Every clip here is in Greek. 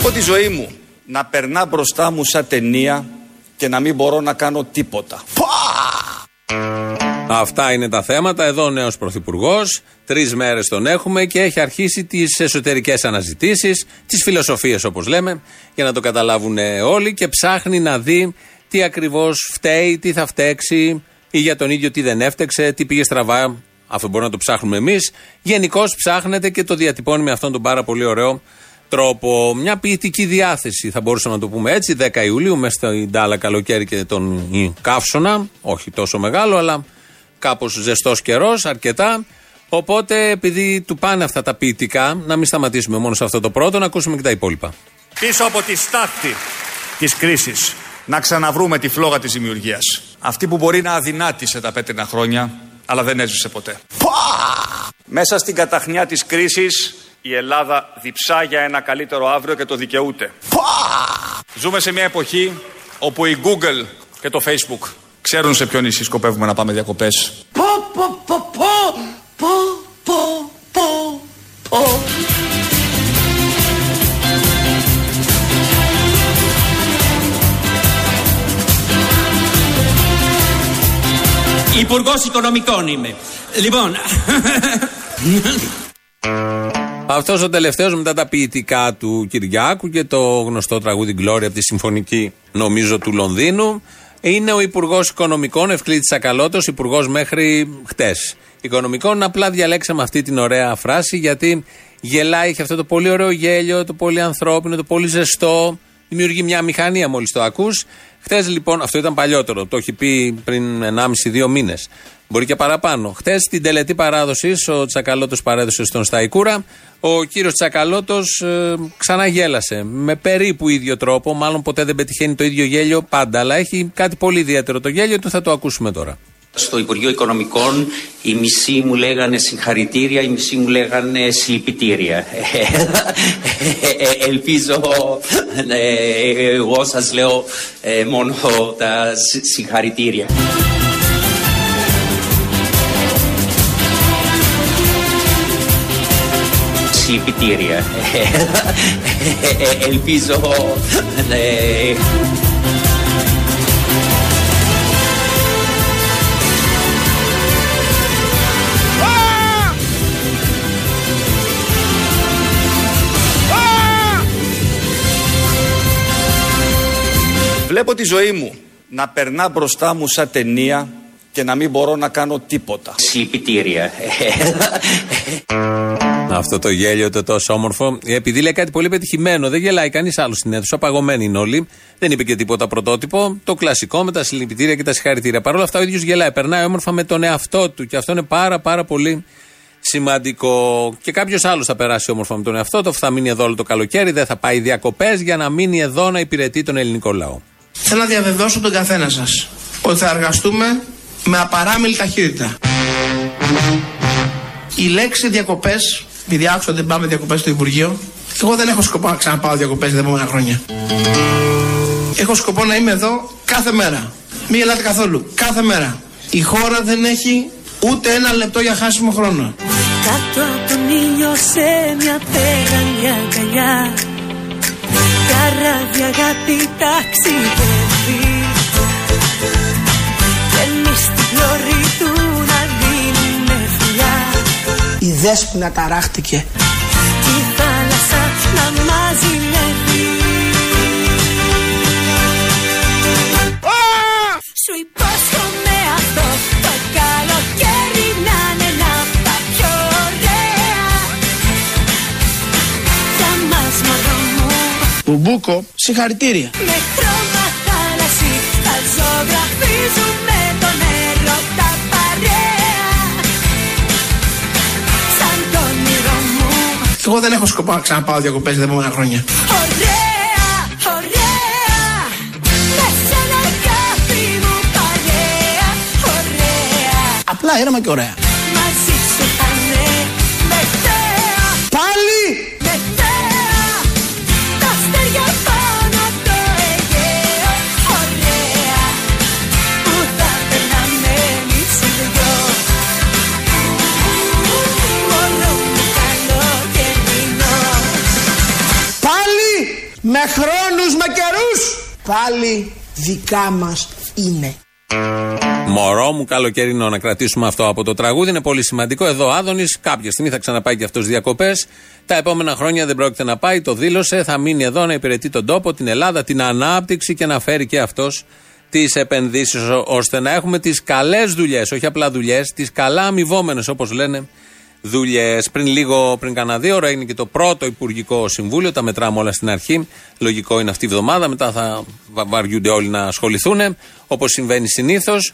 Βλέπω τη ζωή μου να περνά μπροστά μου σαν ταινία και να μην μπορώ να κάνω τίποτα. Αυτά είναι τα θέματα. Εδώ ο νέος Πρωθυπουργός. Τρεις μέρες τον έχουμε και έχει αρχίσει τις εσωτερικές αναζητήσεις, τις φιλοσοφίες όπως λέμε, για να το καταλάβουν όλοι και ψάχνει να δει τι ακριβώς φταίει, τι θα φταίξει ή για τον ίδιο τι δεν έφτεξε, τι πήγε στραβά. Αυτό μπορούμε να το ψάχνουμε εμείς. Γενικώς ψάχνεται και το διατυπώνει με αυτόν τον πάρα πολύ ωραίο τρόπο. Μια ποιητική διάθεση, θα μπορούσαμε να το πούμε έτσι. 10 Ιουλίου, μέσα στην Τάλα καλοκαίρι και τον Καύσωνα. Όχι τόσο μεγάλο, αλλά κάπως ζεστός καιρός, αρκετά. Οπότε, επειδή του πάνε αυτά τα ποιητικά, να μην σταματήσουμε μόνο σε αυτό το πρώτο, να ακούσουμε και τα υπόλοιπα. Πίσω από τη στάχτη της κρίσης, να ξαναβρούμε τη φλόγα της δημιουργίας. Αυτή που μπορεί να αδυνάτησε τα πέτρινα χρόνια, αλλά δεν έζησε ποτέ. Μέσα στην καταχνιά της κρίσης η Ελλάδα διψά για ένα καλύτερο αύριο και το δικαιούται. Ζούμε σε μια εποχή όπου η Google και το Facebook ξέρουν σε ποιο νησί σκοπεύουμε να πάμε διακοπές. Πω, πω, πω, πω, πω, πω, πω, πω. Υπουργός Οικονομικών είμαι. Λοιπόν. Αυτός ο τελευταίος μετά τα ποιητικά του Κυριάκου και το γνωστό τραγούδι Glory από τη Συμφωνική, νομίζω, του Λονδίνου. Είναι ο Υπουργός Οικονομικών, Ευκλήτης Τσακαλώτο, υπουργός μέχρι χτες. Οικονομικών, απλά διαλέξαμε αυτή την ωραία φράση γιατί γελάει, έχει αυτό το πολύ ωραίο γέλιο, το πολύ ανθρώπινο, το πολύ ζεστό. Δημιουργεί μια μηχανία μόλις το ακούς. Χθες λοιπόν, αυτό ήταν παλιότερο, το έχει πει πριν 1,5-2 μήνες. Μπορεί και παραπάνω. Χθες στην τελετή παράδοσης, ο Τσακαλώτος παρέδωσε στον Σταϊκούρα. Ο κύριος Τσακαλώτος ε, ξαναγέλασε. Με περίπου ίδιο τρόπο. Μάλλον ποτέ δεν πετυχαίνει το ίδιο γέλιο πάντα. Αλλά έχει κάτι πολύ ιδιαίτερο το γέλιο του. Θα το ακούσουμε τώρα. Στο Υπουργείο Οικονομικών οι μισοί μου λέγανε συγχαρητήρια, οι μισοί μου λέγανε συλληπιτήρια. Ελπίζω εγώ σας λέω μόνο τα συγχαρητήρια. συλληπιτήρια. Ελπίζω... Βλέπω τη ζωή μου να περνά μπροστά μου σαν ταινία και να μην μπορώ να κάνω τίποτα. Συλληπιτήρια. Αυτό το γέλιο το τόσο όμορφο. Επειδή λέει κάτι πολύ πετυχημένο, δεν γελάει κανείς άλλο στην αίθουσα. Παγωμένοι είναι όλοι. Δεν είπε και τίποτα πρωτότυπο. Το κλασικό με τα συλληπιτήρια και τα συγχαρητήρια. Παρ' όλα αυτά ο ίδιος γελάει. Περνάει όμορφα με τον εαυτό του. Και αυτό είναι πάρα πάρα πολύ σημαντικό. Και κάποιος άλλος θα περάσει όμορφα με τον εαυτό του. Θα μείνει εδώ όλο το καλοκαίρι. Δεν θα πάει διακοπές για να μείνει εδώ να υπηρετεί τον ελληνικό λαό. Θέλω να διαβεβαιώσω τον καθένα σας ότι θα εργαστούμε με απαράμιλη ταχύτητα. Η λέξη διακοπές επειδή άκουσα ότι πάμε διακοπές στο Υπουργείο, εγώ δεν έχω σκοπό να ξαναπάω διακοπές τα επόμενα χρόνια. Έχω σκοπό να είμαι εδώ κάθε μέρα. Μην γελάτε καθόλου. Κάθε μέρα. Η χώρα δεν έχει ούτε ένα λεπτό για χάσιμο χρόνο. Κάτω από τον ήλιο σε μια πέρα αγκαλιά Καράβια αγάπη ταξιδεύεις Και εμείς στην πλώρη του η δέσποινα ταράχτηκε. Τη θάλασσα να μαζιλεύει Σου Μπουμπούκο, συγχαρητήρια Με χρώμα θάλασσι θα ζωγραφίζουμε Εγώ δεν έχω σκοπό να ξαναπάω διακοπές τα επόμενα χρόνια. Ωραία, ωραία. Μέσα να μου παρέα. Ωραία. Απλά ήρεμα και ωραία. Μαζί πάλι δικά μας είναι. Μωρό μου, καλοκαιρινό να κρατήσουμε αυτό από το τραγούδι. Είναι πολύ σημαντικό. Εδώ ο Άδωνης κάποια στιγμή θα ξαναπάει και αυτός διακοπές. Τα επόμενα χρόνια δεν πρόκειται να πάει, το δήλωσε. Θα μείνει εδώ να υπηρετεί τον τόπο, την Ελλάδα, την ανάπτυξη και να φέρει και αυτός τις επενδύσεις ώστε να έχουμε τις καλές δουλειές, όχι απλά δουλειές, τις καλά αμοιβόμενες όπως λένε δουλειές. Πριν λίγο, πριν κανένα δύο ώρα, είναι και το πρώτο Υπουργικό Συμβούλιο. Τα μετράμε όλα στην αρχή. Λογικό είναι αυτή η εβδομάδα. Μετά θα βαριούνται όλοι να ασχοληθούν, όπως συμβαίνει συνήθως.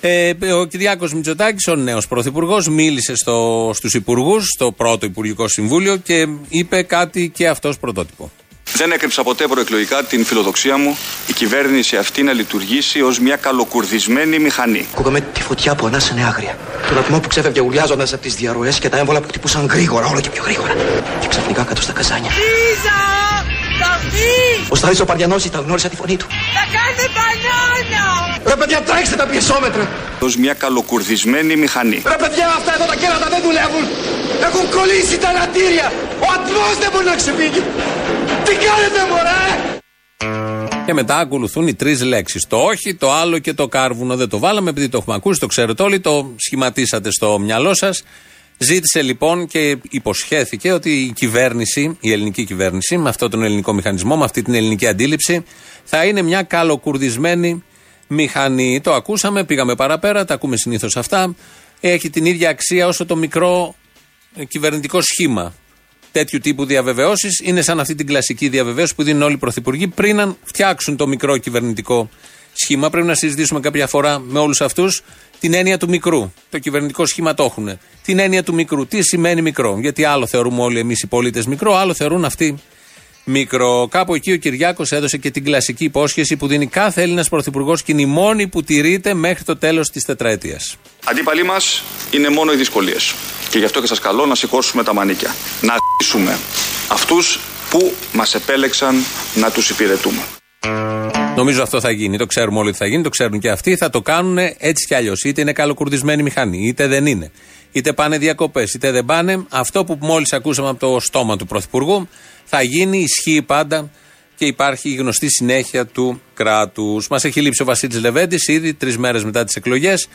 Ε, ο Κυριάκος Μητσοτάκης, ο νέος πρωθυπουργός, μίλησε στο, στους υπουργούς, στο πρώτο Υπουργικό Συμβούλιο και είπε κάτι και αυτός πρωτότυπο. Δεν έκρυψα ποτέ προεκλογικά την φιλοδοξία μου η κυβέρνηση αυτή να λειτουργήσει ως μια καλοκουρδισμένη μηχανή. Ακούγαμε τη φωτιά που ανάσανε άγρια. Τον ατμό που ξέφευγε ουρλιάζοντα από τις διαρροές και τα έμβολα που χτυπούσαν γρήγορα, όλο και πιο γρήγορα. Και ξαφνικά κάτω στα καζάνια. Λίζα! Θα βγει! Ο Σταρής ο Παριανός ήταν, γνώρισα τη φωνή του. Θα κάνει μπανάνα! Ρε παιδιά, τρέξτε τα πιεσόμετρα. Ω μια καλοκουρδισμένη μηχανή. Ρε παιδιά, αυτά εδώ τα κέρατα δεν δουλεύουν. Έχουν κολλήσει τα λατήρια. Ο ατμός δεν μπορεί να ξεφύγει. Τι κάνετε, μωρέ! Και μετά ακολουθούν οι τρεις λέξεις. Το όχι, το άλλο και το κάρβουνο. Δεν το βάλαμε επειδή το έχουμε ακούσει, το ξέρετε όλοι, το σχηματίσατε στο μυαλό σας. Ζήτησε λοιπόν και υποσχέθηκε ότι η κυβέρνηση, η ελληνική κυβέρνηση, με αυτόν τον ελληνικό μηχανισμό, με αυτή την ελληνική αντίληψη, θα είναι μια καλοκουρδισμένη μηχανή. Το ακούσαμε, πήγαμε παραπέρα, τα ακούμε συνήθως αυτά. Έχει την ίδια αξία όσο το μικρό ε, κυβερνητικό σχήμα. Τέτοιου τύπου διαβεβαιώσεις είναι σαν αυτή την κλασική διαβεβαίωση που δίνουν όλοι οι πρωθυπουργοί πριν να φτιάξουν το μικρό κυβερνητικό σχήμα. Πρέπει να συζητήσουμε κάποια φορά με όλους αυτούς την έννοια του μικρού. Το κυβερνητικό σχήμα το έχουν. Την έννοια του μικρού. Τι σημαίνει μικρό; Γιατί άλλο θεωρούμε όλοι εμείς οι πολίτες μικρό, άλλο θεωρούν αυτοί μικρό. Κάπου εκεί ο Κυριάκος έδωσε και την κλασική υπόσχεση που δίνει κάθε Έλληνας πρωθυπουργός και είναι η μόνη που τηρείται μέχρι το τέλος της τετραετίας. Αντίπαλοι μας είναι μόνο οι δυσκολίες. Και γι' αυτό και σας καλώ να σηκώσουμε τα μανίκια. Να αγγίσουμε αυτούς που μας επέλεξαν να τους υπηρετούμε. Νομίζω αυτό θα γίνει. Το ξέρουμε όλοι ότι θα γίνει, το ξέρουν και αυτοί. Θα το κάνουν έτσι κι αλλιώς. Είτε είναι καλοκουρδισμένη μηχανή, είτε δεν είναι. Είτε πάνε διακοπές, είτε δεν πάνε. Αυτό που μόλις ακούσαμε από το στόμα του Πρωθυπουργού θα γίνει, ισχύει πάντα και υπάρχει η γνωστή συνέχεια του κράτους. Μας έχει λείψει ο Βασίλης Λεβέντης ήδη τρεις μέρες μετά τις εκλογές.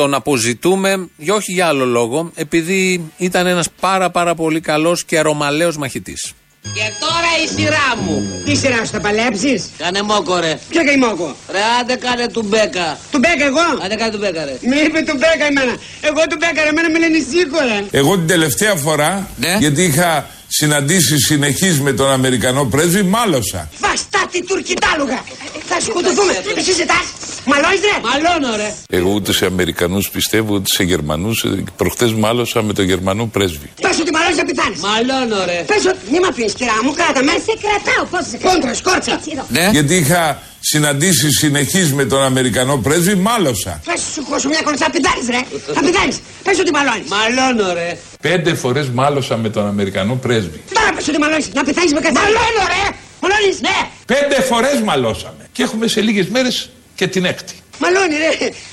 Τον αποζητούμε, για όχι για άλλο λόγο, επειδή ήταν ένας πάρα πάρα πολύ καλός και αρωμαλαίος μαχητής. Και τώρα η σειρά μου. Τι σειρά σου θα παλέψεις; Κάνε μόκο ρε. Ποια και η μόκο; Ρε άντε κάνε του μπέκα. Του μπέκα εγώ; Άντε κάνε του μπέκα ρε. Μη είπε του μπέκα εμένα. Εγώ του μπέκα εμένα με λένε σίκο ρε. Εγώ την τελευταία φορά, Ναι. γιατί είχα συναντήσεις συνεχείς με τον Αμερικανό πρέσβη, μάλωσα. Βαστάτη τουρκιτάλουγα. Θα σκοτωθούμε. Εσύ ζητάς. Μαλώνεις ρε. Μαλώνω ρε. Εγώ ούτε σε Αμερικανούς πιστεύω, ούτε σε Γερμανούς. Ε, Προχτές μάλωσα με τον Γερμανό πρέσβη. Πες ότι μαλώνεις να πεθάνεις. Μαλώνω ρε. Πες ότι μη μ' αφήνεις κυρά μου. Κράτα με. Σε κρατάω. Πώς σε Κόντρα σκόρτσα. Ναι. Γιατί είχα συναντήσεις συνεχείς με τον Αμερικανό πρέσβη, μάλωσα. Πες σου χώσου μια κονσά. Θα πεθάνεις ρε. Θα πεθάνεις. Πες ότι μαλώνεις. Μαλώνω ρε. Πέντε φορές μάλωσα με τον Αμερικανό πρέσβη. Τώρα πες ότι μαλώνεις. Να πεθάνεις με καθένα. Μαλώνω ρε. Μαλώνεις. Ναι. Πέντε φορές μαλώσαμε. Και έχουμε σε λίγες μέρες και την έκτη. Μαλώνει ρε.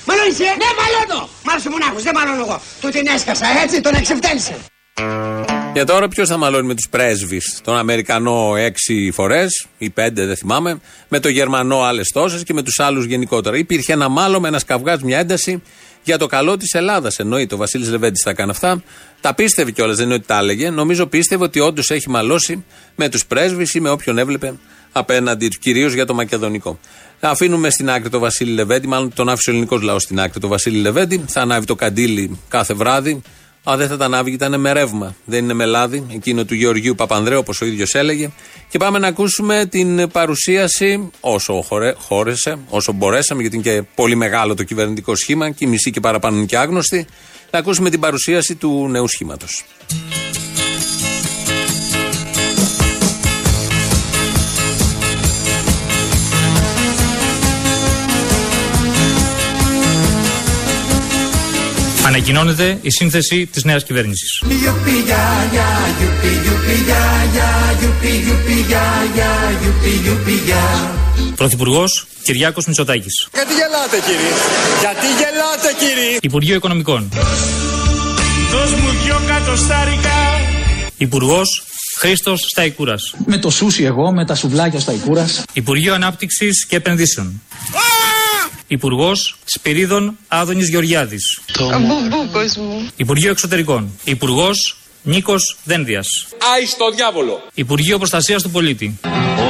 Μαλώνεις ρε. Ναι μαλώνω. Μ' άρεσε ο μονάχος. Δεν μαλώνω εγώ. Του την έσκασα έτσι. Τον εξευτέλισε. Και τώρα ποιος θα μαλώνει με τους πρέσβεις. Τον Αμερικανό έξι φορές ή πέντε, δεν θυμάμαι. Με τον Γερμανό άλλες τόσες και με τους άλλους γενικότερα. Υπήρχε ένα μάλωμα, ένας καυγάς, μια ένταση για το καλό της Ελλάδας. Εννοείται, ο Βασίλης Λεβέντης θα κάνει αυτά. Τα πίστευε κιόλας, δεν είναι ότι τα έλεγε. Νομίζω πίστευε ότι όντως έχει μαλώσει με τους πρέσβεις ή με όποιον έβλεπε απέναντί του, κυρίως για το μακεδονικό. Αφήνουμε στην άκρη το Βασίλη Λεβέντη, μάλλον τον άφησε ο ελληνικός λαός στην άκρη το Βασίλη Λεβέντη. Θα ανάβει το καντήλι κάθε βράδυ. Α, δεν θα τα ανάβει, ήταν με ρεύμα. Δεν είναι με λάδι. Εκείνο του Γεωργίου Παπανδρέου, όπως ο ίδιος έλεγε. Και πάμε να ακούσουμε την παρουσίαση, όσο χωρε, χώρεσε, όσο μπορέσαμε, γιατί είναι και πολύ μεγάλο το κυβερνητικό σχήμα και η μισή και παραπάνω είναι και άγνωστη. Να ακούσουμε την παρουσίαση του νέου σχήματος. Ανακοινώνεται η σύνθεση της νέας κυβέρνησης. Πρωθυπουργός Κυριάκος Μητσοτάκης. Γιατί γελάτε κύριε; Γιατί γελάτε κύριε; Υπουργείο Οικονομικών. Δώσ' μου δυο κατοστάρικα. Υπουργός Χρήστος Σταϊκούρας. Με το σούσι εγώ, με τα σουβλάκια στα Ικούρας. Υπουργείο Ανάπτυξης και Επενδύσεων. Υπουργός Σπυρίδων Άδωνης Γεωργιάδης. Μπουμπούκος μου. Υπουργείο Εξωτερικών. Υπουργός Νίκος Δένδιας. Άι στο διάβολο. Υπουργείο Προστασίας του Πολίτη.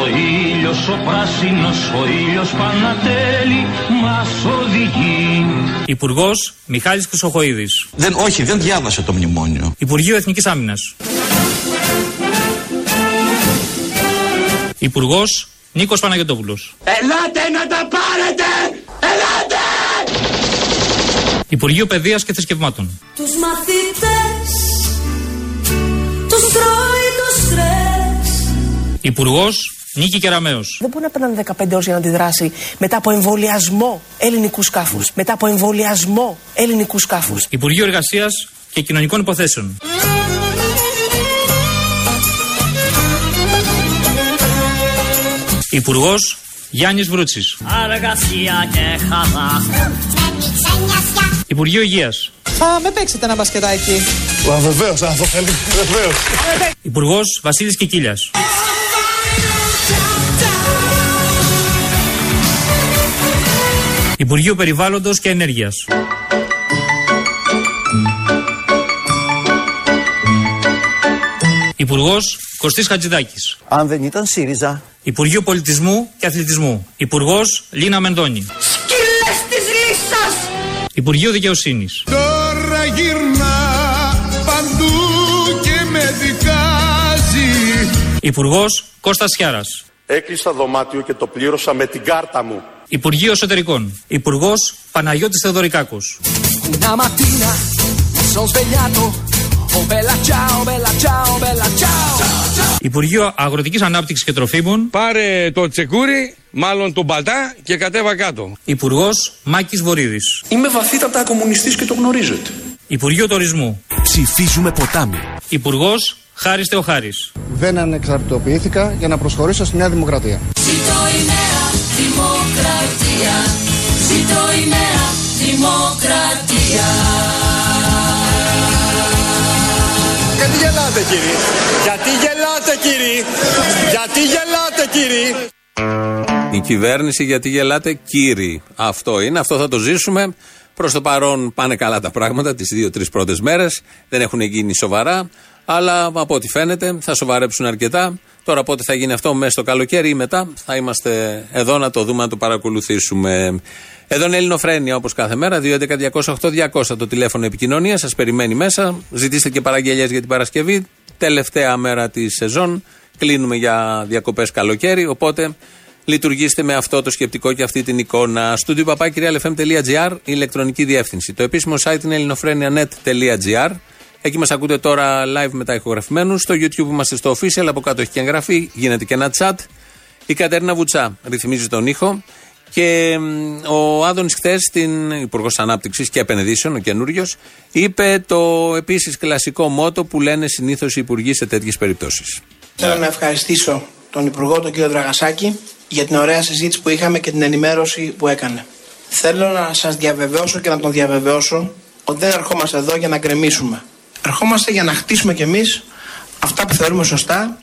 Ο ήλιος ο πράσινος, ο ήλιος Πανατέλη μας οδηγεί. Υπουργός Μιχάλης Χρυσοχοίδης. Δεν, όχι, δεν διάβασε το μνημόνιο. Υπουργείο Εθνικής Άμυνας. Υπουργός Νίκος Παναγιοτόπουλο. Ελάτε να τα Υπουργείο Παιδείας και Θρησκευμάτων. Τους μαθητές Τους τρώει το στρες Υπουργός Νίκη Κεραμέο. Δεν μπορεί να περνάνε 15 ώρες για να αντιδράσει; Μετά από εμβολιασμό ελληνικού σκάφους. Μετά από εμβολιασμό ελληνικού σκάφους. Υπουργείο Εργασίας και Κοινωνικών Υποθέσεων. Υπουργός Γιάννης Βρούτσης. Αργασία και χαρά. Υπουργείο Υγείας. Α, με παίξετε ένα μπασκετάκι. Βεβαίως, αν το θέλει. Βεβαίως. Υπουργός Βασίλης Κικίλιας. Υπουργείο Περιβάλλοντος και Ενέργειας. Υπουργός Κωστής Χατζηδάκης. Αν δεν ήταν ΣΥΡΙΖΑ. Υπουργείο Πολιτισμού και Αθλητισμού. Υπουργός Λίνα Μεντώνη. Σκύλες της λύσας! Υπουργείο Δικαιοσύνης. Τώρα γυρνά παντού και με δικάζει. Υπουργός Κώστας Χιάρας. Έκλεισα δωμάτιο και το πλήρωσα με την κάρτα μου. Υπουργείο Εσωτερικών. Υπουργός Παναγιώτης Θεοδωρικάκος. Una mattina mi sono svegliato. Oh bella ciao, bella ciao, bella ciao. Υπουργείο Αγροτικής Ανάπτυξης και Τροφίμων. Πάρε το τσεκούρι, μάλλον τον παλτά και κατέβα κάτω. Υπουργός Μάκης Βορύδης. Είμαι βαθύτατα κομμουνιστής και το γνωρίζετε. Υπουργείο Τουρισμού. Ψηφίζουμε ποτάμι. Υπουργός Χάρης Θεοχάρης. Δεν ανεξαρτητοποιήθηκα για να προσχωρήσω στη Νέα Δημοκρατία. Ζήτω η νέα δημοκρατία Ζήτω η νέα δημοκρατία Γιατί γελάτε κύριε; Γιατί γελάτε κύριε; Γιατί γελάτε κύριε; Η κυβέρνηση γιατί γελάτε κύριοι. Αυτό είναι, αυτό θα το ζήσουμε. Προς το παρόν πάνε καλά τα πράγματα τις δύο-τρει πρώτες μέρες. Δεν έχουν γίνει σοβαρά. Αλλά από ό,τι φαίνεται θα σοβαρέψουν αρκετά. Τώρα πότε θα γίνει αυτό μέσα στο καλοκαίρι ή μετά θα είμαστε εδώ να το δούμε, να το παρακολουθήσουμε. Εδώ είναι Ελληνοφρένια όπως κάθε μέρα. 2.11.208.200 το τηλέφωνο επικοινωνία. Σας περιμένει μέσα. Ζητήστε και παραγγελίε για την Παρασκευή. Τελευταία μέρα της σεζόν. Κλείνουμε για διακοπές καλοκαίρι. Οπότε λειτουργήστε με αυτό το σκεπτικό και αυτή την εικόνα. Studio papakirialfm.gr, η ηλεκτρονική διεύθυνση. Το επίσημο site είναι ελληνοφρένια.net.gr. Εκεί μας ακούτε τώρα live μετά ηχογραφημένους. Στο YouTube είμαστε στο official, από κάτω έχει και εγγραφή. Γίνεται και ένα chat. Η Κατέρινα Βουτσά ρυθμίζει τον ήχο. Και μ, ο Άδωνης χθες, την Υπουργός Ανάπτυξης και Επενδύσεων, ο καινούριος, είπε το επίσης κλασικό μότο που λένε συνήθως οι υπουργοί σε τέτοιες περιπτώσεις. Θέλω να ευχαριστήσω τον Υπουργό, τον κύριο Δραγασάκη, για την ωραία συζήτηση που είχαμε και την ενημέρωση που έκανε. Θέλω να σας διαβεβαιώσω και να τον διαβεβαιώσω ότι δεν ερχόμαστε εδώ για να γκρεμίσουμε. Ερχόμαστε για να χτίσουμε κι εμείς αυτά που θεωρούμε σωστά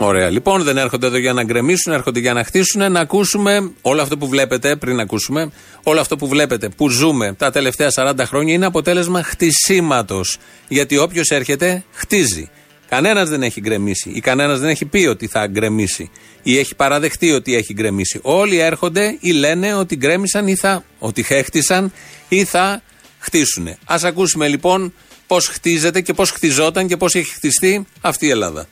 Ωραία. Λοιπόν, δεν έρχονται εδώ για να γκρεμίσουν, έρχονται για να χτίσουν, να ακούσουμε όλο αυτό που βλέπετε, πριν ακούσουμε, όλο αυτό που βλέπετε, που ζούμε τα τελευταία 40 χρόνια είναι αποτέλεσμα χτισήματος. Γιατί όποιος έρχεται, χτίζει. Κανένας δεν έχει γκρεμίσει ή κανένας δεν έχει πει ότι θα γκρεμίσει ή έχει παραδεχτεί ότι έχει γκρεμίσει. Όλοι έρχονται ή λένε ότι γκρέμισαν ή θα, ότι χέχτησαν ή θα χτίσουν. Α ακούσουμε λοιπόν πώς χτίζεται και πώς χτιζόταν και πώς έχει χτιστεί αυτή η Ελλάδα.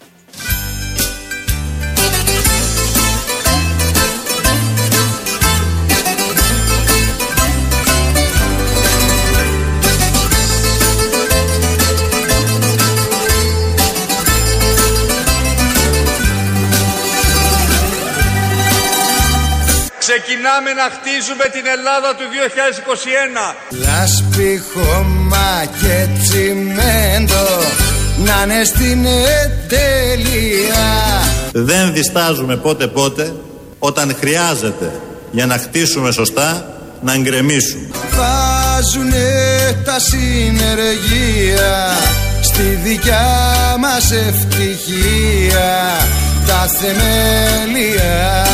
Ξεκινάμε να χτίζουμε την Ελλάδα του 2021. Λάσπη, χώμα και τσιμέντο να είναι στην τέλεια. Δεν διστάζουμε πότε πότε όταν χρειάζεται για να χτίσουμε σωστά να γκρεμίσουμε. Βάζουνε τα συνεργεία στη δικιά μας ευτυχία τα θεμέλια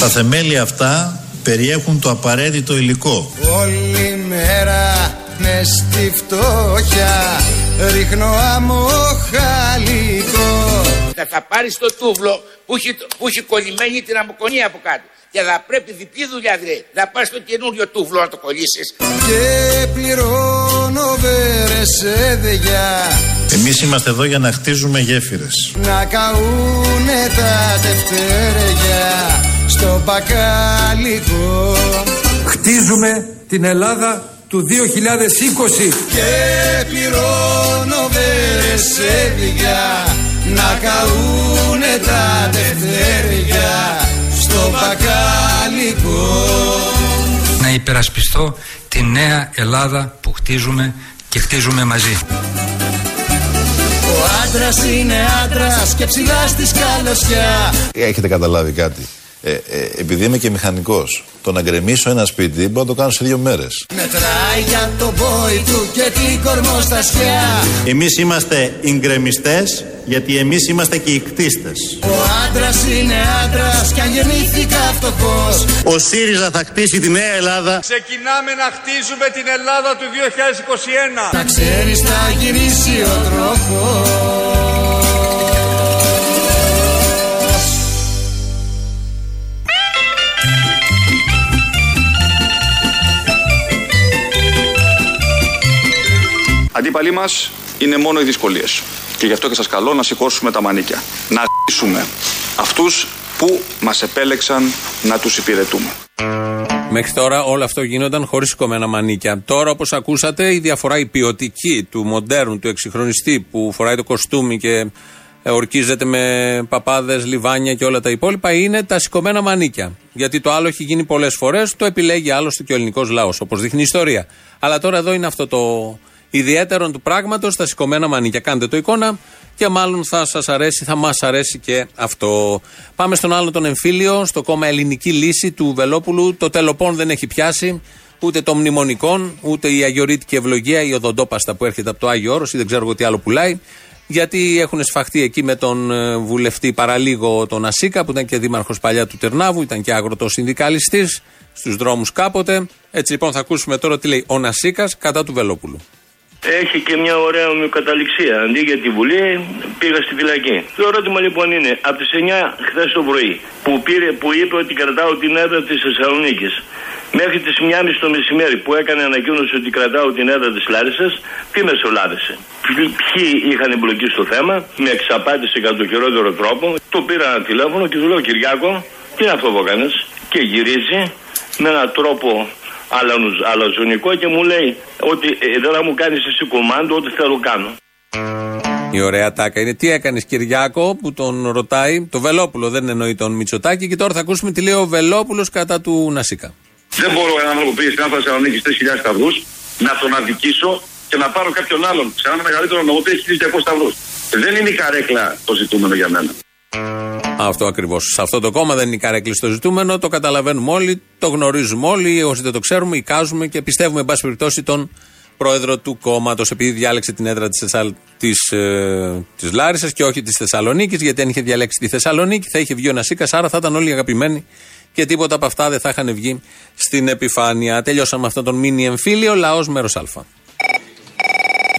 Τα θεμέλια αυτά περιέχουν το απαραίτητο υλικό. Όλη μέρα μες στη φτώχεια ρίχνω αμοχαλικό Θα, θα πάρεις το τούβλο που έχει, που έχει κολλημένη την αμοκονία από κάτω. Και θα πρέπει διπλή δουλειά δηλαδή. Να πας στο καινούριο τούβλο να το κολλήσεις. και πληρώνω βερεσέδια Εμείς είμαστε εδώ για να χτίζουμε γέφυρες. να καούνε τα τευτέρια στο μπακάλικο Χτίζουμε την Ελλάδα του 2020. και πληρώνω βερεσέδια να καούνε τα τευτέρια στο μπακάλικο Να υπερασπιστώ τη νέα Ελλάδα που χτίζουμε και χτίζουμε μαζί. Ο άντρας είναι άντρας και ψηλά στη σκαλωσιά Έχετε καταλάβει κάτι. Ε, ε, επειδή είμαι και μηχανικός, το να γκρεμίσω ένα σπίτι μπορώ να το κάνω σε δύο μέρες. Μετράει για το μπόι του και την κορμοστασιά Εμείς είμαστε οι γκρεμιστές, γιατί εμείς είμαστε και οι κτίστες. Ο άντρας είναι άντρας κι αν γεννήθηκα φτωχός Ο ΣΥΡΙΖΑ θα χτίσει τη νέα Ελλάδα. Ξεκινάμε να χτίζουμε την Ελλάδα του 2021. Να ξέρεις θα γυρίσει ο τροχός Αντίπαλοι μας είναι μόνο οι δυσκολίες. Και γι' αυτό και σας καλώ να σηκώσουμε τα μανίκια. Να χτίσουμε αυτούς που μας επέλεξαν να τους υπηρετούμε. Μέχρι τώρα όλο αυτό γίνονταν χωρίς σηκωμένα μανίκια. Τώρα, όπως ακούσατε, η διαφορά η ποιοτική του μοντέρνου, του εξυγχρονιστή που φοράει το κοστούμι και ε, ορκίζεται με παπάδες, λιβάνια και όλα τα υπόλοιπα είναι τα σηκωμένα μανίκια. Γιατί το άλλο έχει γίνει πολλές φορές, το επιλέγει άλλωστε και ο ελληνικός λαός, όπως δείχνει η ιστορία. Αλλά τώρα εδώ είναι αυτό το ιδιαίτερο του πράγματος, τα σηκωμένα μανίκια. Κάντε το εικόνα και μάλλον θα σας αρέσει, θα μας αρέσει και αυτό. Πάμε στον άλλο τον εμφύλιο, στο κόμμα Ελληνική Λύση του Βελόπουλου. Το τελοπών δεν έχει πιάσει. Ούτε το μνημονικών, ούτε η αγιορείτικη ευλογία, η οδοντόπαστα που έρχεται από το Άγιο Όρος ή δεν ξέρω εγώ τι άλλο πουλάει. Γιατί έχουν σφαχτεί εκεί με τον ε, βουλευτή παραλίγο τον Ασίκα, που ήταν και δήμαρχος παλιά του Τερνάβου, ήταν και αγροτοσυνδικαλιστή στους δρόμους κάποτε. Έτσι λοιπόν θα ακούσουμε τώρα τι λέει ο Νασίκας κατά του Βελόπουλου. Έχει και μια ωραία ομοιοκαταληξία. Αντί για τη Βουλή, πήγα στη φυλακή. Το ερώτημα λοιπόν είναι, από τις 9 χθες το πρωί, που, πήρε, που είπε ότι κρατάω την έδρα της Θεσσαλονίκης, μέχρι τις 1.30 το μεσημέρι που έκανε ανακοίνωση ότι κρατάω την έδρα της Λάρισας, τι μεσολάβησε. Ποιοι- Ποιοι είχαν εμπλοκή στο θέμα, με εξαπάτησε κατά το χειρότερο τρόπο. Το πήρα ένα τηλέφωνο και του λέω Κυριάκο, τι είναι αυτό που έκανες; Και γυρίζει με έναν τρόπο αλανουζ- αλαζονικό και μου λέει ότι ε, δεν θα μου κάνεις εσύ κουμάντο, ό,τι θέλω κάνω. Η ωραία τάκα είναι τι έκανες Κυριάκο που τον ρωτάει. Το Βελόπουλο δεν εννοεί τον Μητσοτάκη. Και τώρα θα ακούσουμε τι λέει ο Βελόπουλος κατά του Νασίκα. Δεν μπορώ έναν άνθρωπο που πήγε στην Άλφα Θεσσαλονίκη 3.000 σταυρούς να τον αδικήσω και να πάρω κάποιον άλλον σε ένα μεγαλύτερο νομό που έχει 1.200 σταυρούς. Δεν είναι η καρέκλα το ζητούμενο για μένα. Αυτό ακριβώς. Σε αυτό το κόμμα δεν είναι η καρέκλη στο ζητούμενο. Το καταλαβαίνουμε όλοι, το γνωρίζουμε όλοι. Όσοι δεν το ξέρουμε, εικάζουμε και πιστεύουμε, εν πάση περιπτώσει, τον πρόεδρο του κόμματος, επειδή διάλεξε την έδρα της Θεσσαλ... της, ε, της Λάρισας και όχι της Θεσσαλονίκης, γιατί αν είχε διαλέξει τη Θεσσαλονίκη θα είχε βγει ο Νασίκας, άρα θα ήταν όλοι αγαπημένοι και τίποτα από αυτά δεν θα είχαν βγει στην επιφάνεια. Τελειώσαμε αυτόν τον μήνυ εμφύλιο. Λαός μέρος Α.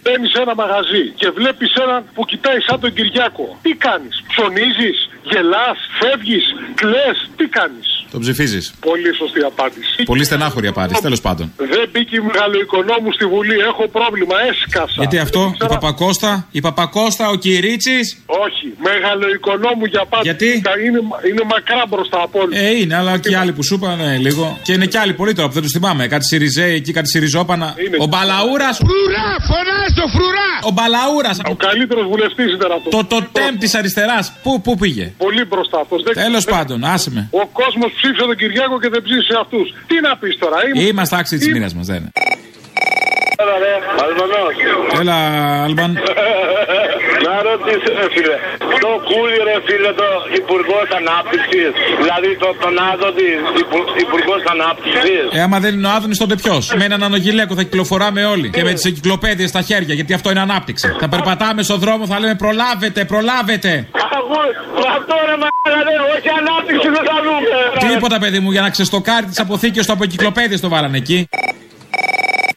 Μπαίνει σε ένα μαγαζί και βλέπεις έναν που κοιτάει σαν τον Κυριάκο. Τι κάνεις, ψωνίζεις, γελάς, φεύγεις, κλε, τι κάνεις; Το ψηφίζεις; Πολύ σωστή απάντηση. Πολύ στενάχωρη απάντηση, τέλος πάντων. Δεν μπήκε η μεγαλοοικονόμου στη Βουλή. Έχω πρόβλημα, έσκασα. Γιατί αυτό, η Ήξερα- Παπακώστα, η Παπακώστα, ο Κυρίτσι. Όχι, μεγαλοοικονόμου για πάντα. Γιατί; Είναι, είναι μακρά μπροστά από όλους. Ε, είναι, αλλά και οι άλλοι που σου είπαν ναι, λίγο. Και είναι και άλλοι πολλοί τώρα που δεν τους θυμάμαι. Κάτι Σιριζέοι εκεί, κάτι Σιριζόπανα. Ο Μπαλαούρα. Φρουρά, φωνάζω, φρουρά! Ο Μπαλαούρας. Ο καλύτερος βουλευτής ήταν αυτός. Το τοτέμ της αριστεράς. Πού, πού πήγε; Πολύ μπροστά αυτός. Τέλος πάντων, άσε με. Ο κόσμος ψήφισε τον Κυριάκο και δεν ψήφισε αυτούς. Τι να πεις τώρα, είμαι. Είμαστε άξιοι της μοίρας μας, δεν είναι. Έλα, ρε, Αλβανός. Έλα, Αλμπαν. Να ερώτηση, ρε φίλε. Το κούλι, ρε φίλε, το υπουργός ανάπτυξης. Δηλαδή το, τον Άδωνη, υπουργός ανάπτυξης. Ε, άμα δεν είναι ο Άδωνης, τότε ποιος; Με έναν ανογυλέκο θα κυκλοφοράμε όλοι. Και με τις εγκυκλοπαίδειες στα χέρια, γιατί αυτό είναι ανάπτυξη. Θα περπατάμε στον δρόμο, θα λέμε προλάβετε, προλάβετε. Αγώ, αυτό ρε μαγαλέ, όχι ανάπτυξη δεν θα δούμε. Τίποτα, παιδί μου, για να ξεστοκάρει τις αποθήκες του από εγκυκλοπαίδειες το βάλανε εκεί.